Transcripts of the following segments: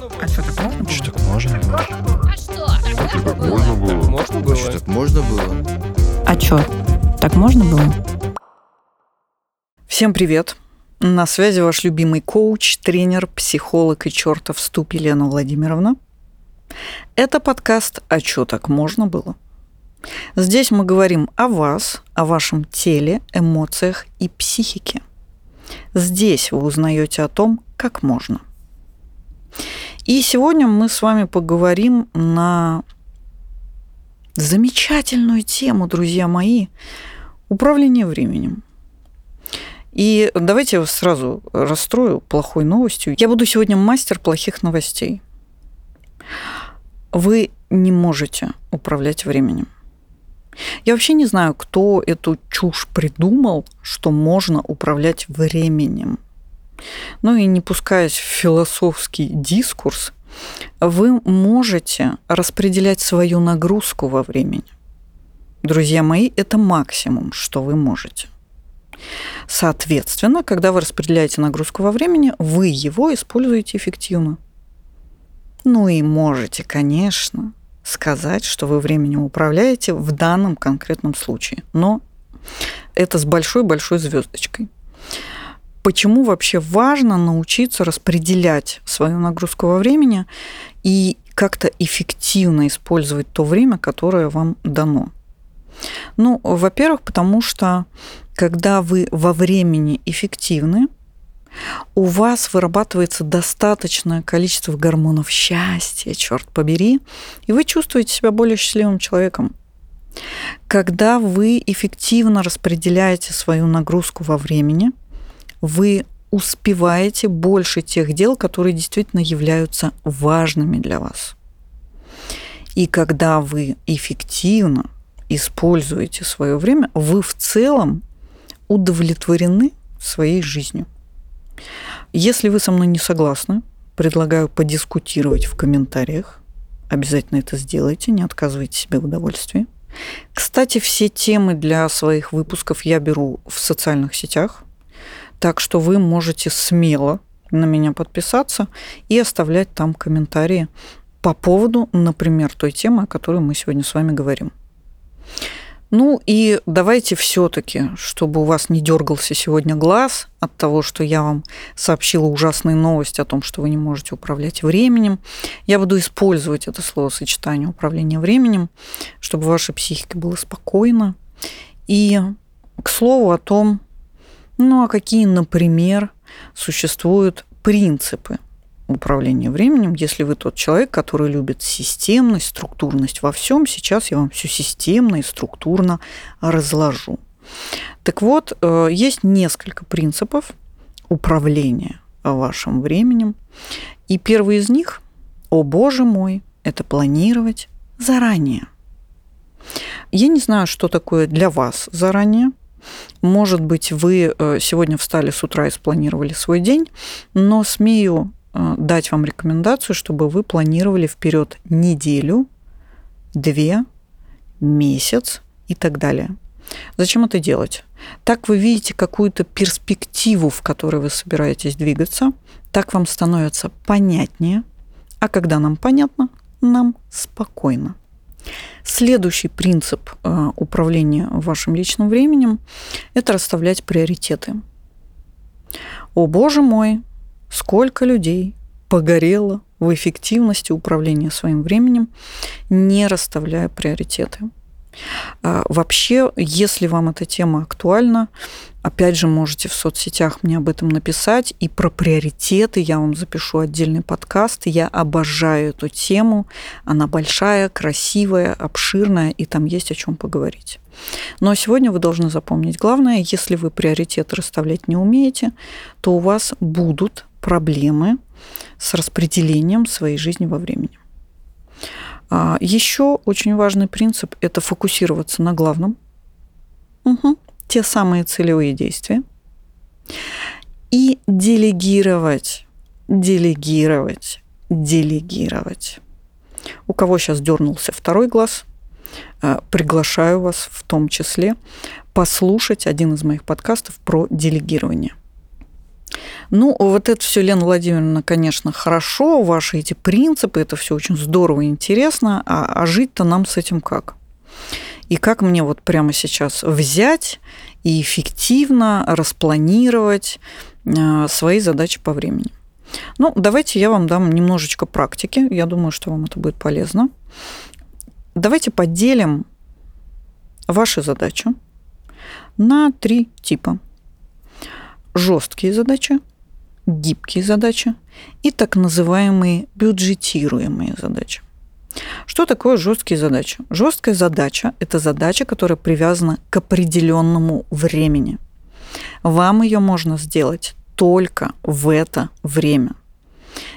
А что, так можно было? Что так можно было? А что? Так Так можно было? Можно было? Что так можно было? А что, так можно было? Всем привет! На связи ваш любимый коуч, тренер, психолог и чертов ступ Елена Владимировна. Это подкаст «А чё так можно было?». Здесь мы говорим о вас, о вашем теле, эмоциях и психике. Здесь вы узнаете о том, как можно. И сегодня мы с вами поговорим на замечательную тему, друзья мои, управление временем. И давайте я вас сразу расстрою плохой новостью. Я буду сегодня мастер плохих новостей. Вы не можете управлять временем. Я вообще не знаю, кто эту чушь придумал, что можно управлять временем. Ну и не пускаясь в философский дискурс, вы можете распределять свою нагрузку во времени. Друзья мои, это максимум, что вы можете. Соответственно, когда вы распределяете нагрузку во времени, вы его используете эффективно. Ну и можете, конечно, сказать, что вы временем управляете в данном конкретном случае. Но это с большой-большой звездочкой. Почему вообще важно научиться распределять свою нагрузку во времени и как-то эффективно использовать то время, которое вам дано? Ну, во-первых, потому что когда вы во времени эффективны, у вас вырабатывается достаточное количество гормонов счастья, черт побери, и вы чувствуете себя более счастливым человеком. Когда вы эффективно распределяете свою нагрузку во времени, вы успеваете больше тех дел, которые действительно являются важными для вас. И когда вы эффективно используете свое время, вы в целом удовлетворены своей жизнью. Если вы со мной не согласны, предлагаю подискутировать в комментариях. Обязательно это сделайте, не отказывайте себе в удовольствии. Кстати, все темы для своих выпусков я беру в социальных сетях, так что вы можете смело на меня подписаться и оставлять там комментарии по поводу, например, той темы, о которой мы сегодня с вами говорим. Ну и давайте все-таки, чтобы у вас не дергался сегодня глаз от того, что я вам сообщила ужасные новости о том, что вы не можете управлять временем, я буду использовать это словосочетание управление временем, чтобы вашей психике было спокойно. И к слову о том, ну а какие, например, существуют принципы управления временем, если вы тот человек, который любит системность, структурность во всем, сейчас я вам все системно и структурно разложу. Так вот, э, есть несколько принципов управления вашим временем. И первый из них, о боже мой, это планировать заранее. Я не знаю, что такое для вас заранее. Может быть, вы э, сегодня встали с утра и спланировали свой день, но смею Э, дать вам рекомендацию, чтобы вы планировали вперед неделю, две, месяц и так далее. Зачем это делать? Так вы видите какую-то перспективу, в которой вы собираетесь двигаться, так вам становится понятнее, а когда нам понятно, нам спокойно. Следующий принцип э, управления вашим личным временем – это расставлять приоритеты. О боже мой, сколько людей погорело в эффективности управления своим временем, не расставляя приоритеты. А, вообще, если вам эта тема актуальна, опять же, можете в соцсетях мне об этом написать. И про приоритеты я вам запишу отдельный подкаст. Я обожаю эту тему. Она большая, красивая, обширная, и там есть о чем поговорить. Но сегодня вы должны запомнить главное, если вы приоритеты расставлять не умеете, то у вас будут проблемы с распределением своей жизни во времени. А, Еще очень важный принцип – это фокусироваться на главном. Угу. Те самые целевые действия. И делегировать, делегировать, делегировать. У кого сейчас дернулся второй глаз, а, приглашаю вас в том числе послушать один из моих подкастов про делегирование – Ну, вот это все, Лена Владимировна, конечно, хорошо, ваши эти принципы, это все очень здорово и интересно, а, а жить-то нам с этим как? И как мне вот прямо сейчас взять и эффективно распланировать а, свои задачи по времени? Ну, давайте я вам дам немножечко практики. Я думаю, что вам это будет полезно. Давайте поделим ваши задачи на три типа. Жесткие задачи, гибкие задачи и так называемые бюджетируемые задачи. Что такое жесткие задачи? Жесткая задача – это задача, которая привязана к определенному времени. Вам ее можно сделать только в это время.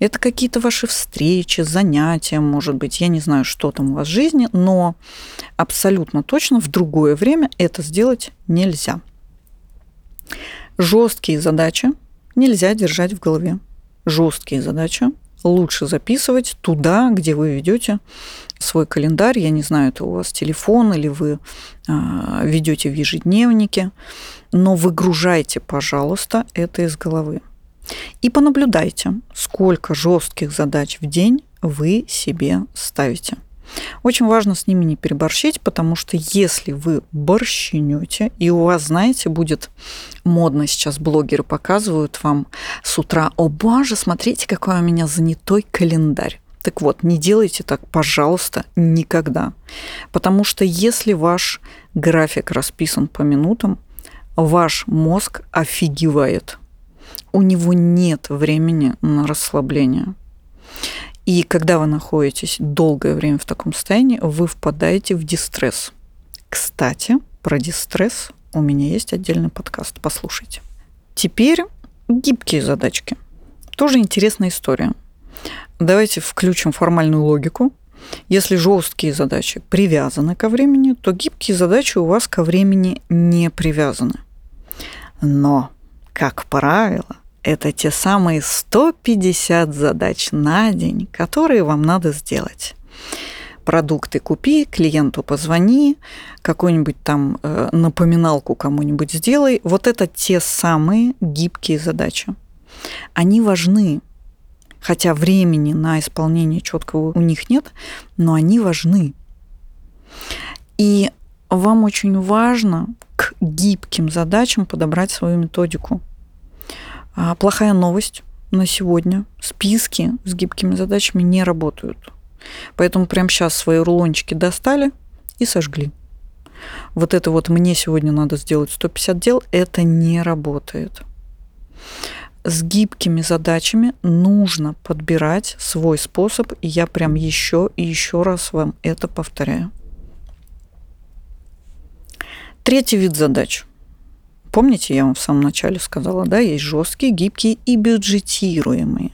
Это какие-то ваши встречи, занятия, может быть, я не знаю, что там у вас в жизни, но абсолютно точно в другое время это сделать нельзя. Жесткие задачи нельзя держать в голове. Жесткие задачи лучше записывать туда, где вы ведете свой календарь. Я не знаю, это у вас телефон или вы а, ведете в ежедневнике, но выгружайте, пожалуйста, это из головы. И понаблюдайте, сколько жестких задач в день вы себе ставите. Очень важно с ними не переборщить, потому что если вы борщинете, и у вас, знаете, будет модно сейчас блогеры показывают вам с утра, о боже, смотрите, какой у меня занятой календарь. Так вот, не делайте так, пожалуйста, никогда. Потому что если ваш график расписан по минутам, ваш мозг офигевает. У него нет времени на расслабление. И когда вы находитесь долгое время в таком состоянии, вы впадаете в дистресс. Кстати, про дистресс у меня есть отдельный подкаст, послушайте. Теперь гибкие задачки. Тоже интересная история. Давайте включим формальную логику. Если жесткие задачи привязаны ко времени, то гибкие задачи у вас ко времени не привязаны. Но, как правило, это те самые 150 задач на день, которые вам надо сделать. Продукты купи, клиенту позвони, какую-нибудь там э, напоминалку кому-нибудь сделай. Вот это те самые гибкие задачи. Они важны, хотя времени на исполнение четкого у них нет, но они важны. И вам очень важно к гибким задачам подобрать свою методику – а, плохая новость на сегодня. Списки с гибкими задачами не работают. Поэтому прямо сейчас свои рулончики достали и сожгли. Вот это вот мне сегодня надо сделать 150 дел, это не работает. С гибкими задачами нужно подбирать свой способ, и я прям еще и еще раз вам это повторяю. Третий вид задач – Помните, я вам в самом начале сказала, да, есть жесткие, гибкие и бюджетируемые.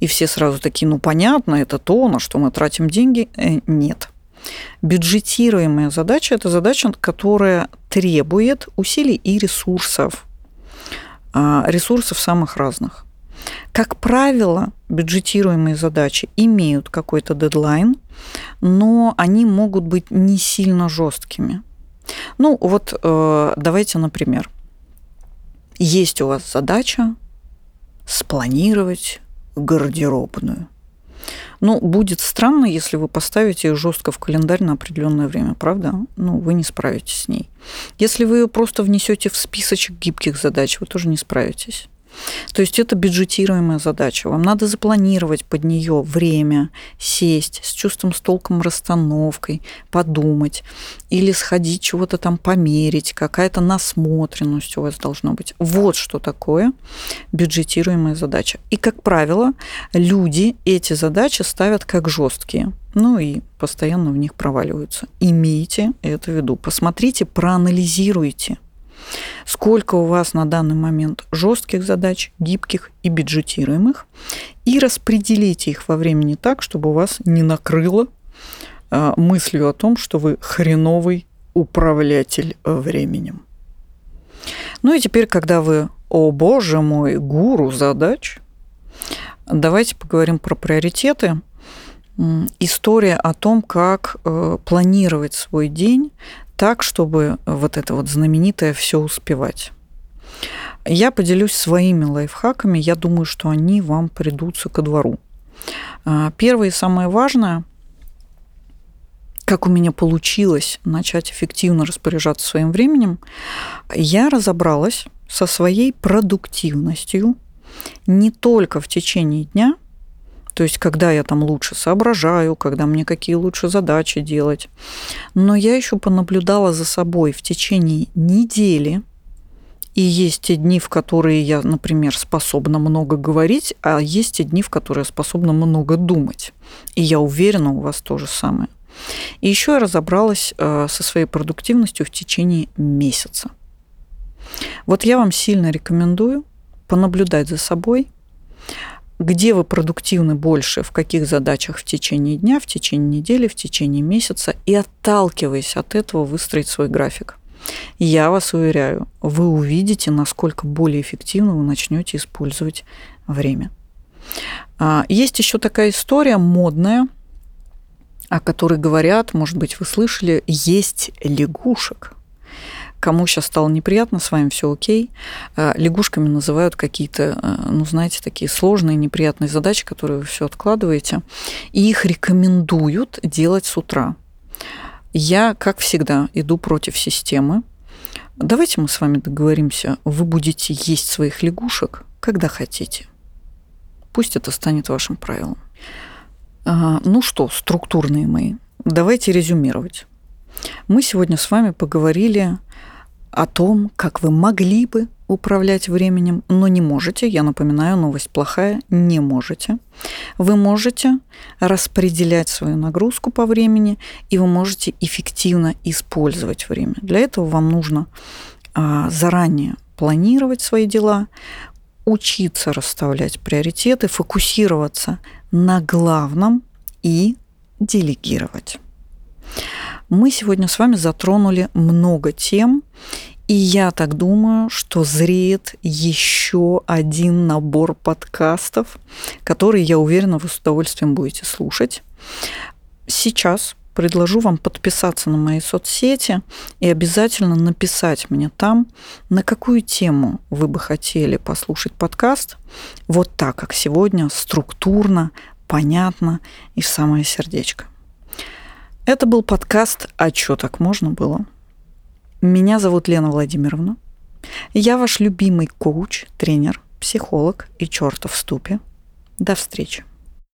И все сразу такие, ну понятно, это то, на что мы тратим деньги. Э, нет. Бюджетируемая задача – это задача, которая требует усилий и ресурсов. А, ресурсов самых разных. Как правило, бюджетируемые задачи имеют какой-то дедлайн, но они могут быть не сильно жесткими. Ну вот э, давайте, например, есть у вас задача спланировать гардеробную. Ну, будет странно, если вы поставите ее жестко в календарь на определенное время, правда? Ну, вы не справитесь с ней. Если вы ее просто внесете в списочек гибких задач, вы тоже не справитесь. То есть это бюджетируемая задача. Вам надо запланировать под нее время, сесть с чувством, с толком расстановкой, подумать или сходить чего-то там померить, какая-то насмотренность у вас должна быть. Вот что такое бюджетируемая задача. И, как правило, люди эти задачи ставят как жесткие. Ну и постоянно в них проваливаются. Имейте это в виду. Посмотрите, проанализируйте сколько у вас на данный момент жестких задач, гибких и бюджетируемых, и распределите их во времени так, чтобы у вас не накрыло а, мыслью о том, что вы хреновый управлятель временем. Ну и теперь, когда вы, о боже мой, гуру задач, давайте поговорим про приоритеты. История о том, как э, планировать свой день так, чтобы вот это вот знаменитое все успевать. Я поделюсь своими лайфхаками. Я думаю, что они вам придутся ко двору. А, первое и самое важное, как у меня получилось начать эффективно распоряжаться своим временем, я разобралась со своей продуктивностью не только в течение дня, то есть когда я там лучше соображаю, когда мне какие лучше задачи делать, но я еще понаблюдала за собой в течение недели – и есть те дни, в которые я, например, способна много говорить, а есть те дни, в которые я способна много думать. И я уверена, у вас то же самое. И еще я разобралась э, со своей продуктивностью в течение месяца. Вот я вам сильно рекомендую понаблюдать за собой, где вы продуктивны больше, в каких задачах в течение дня, в течение недели, в течение месяца, и отталкиваясь от этого выстроить свой график. Я вас уверяю, вы увидите, насколько более эффективно вы начнете использовать время. А, есть еще такая история модная, о которой говорят, может быть, вы слышали, есть лягушек. Кому сейчас стало неприятно, с вами все окей. А, лягушками называют какие-то, а, ну, знаете, такие сложные, неприятные задачи, которые вы все откладываете. И их рекомендуют делать с утра. Я, как всегда, иду против системы. Давайте мы с вами договоримся, вы будете есть своих лягушек, когда хотите. Пусть это станет вашим правилом. Ну что, структурные мои, давайте резюмировать. Мы сегодня с вами поговорили о том, как вы могли бы управлять временем, но не можете. Я напоминаю, новость плохая, не можете. Вы можете распределять свою нагрузку по времени, и вы можете эффективно использовать время. Для этого вам нужно а, заранее планировать свои дела, учиться расставлять приоритеты, фокусироваться на главном и делегировать. Мы сегодня с вами затронули много тем, и я так думаю, что зреет еще один набор подкастов, которые, я уверена, вы с удовольствием будете слушать. Сейчас предложу вам подписаться на мои соцсети и обязательно написать мне там, на какую тему вы бы хотели послушать подкаст. Вот так, как сегодня, структурно, понятно и в самое сердечко. Это был подкаст «А чё так можно было?» Меня зовут Лена Владимировна. Я ваш любимый коуч, тренер, психолог и чертов в ступе. До встречи.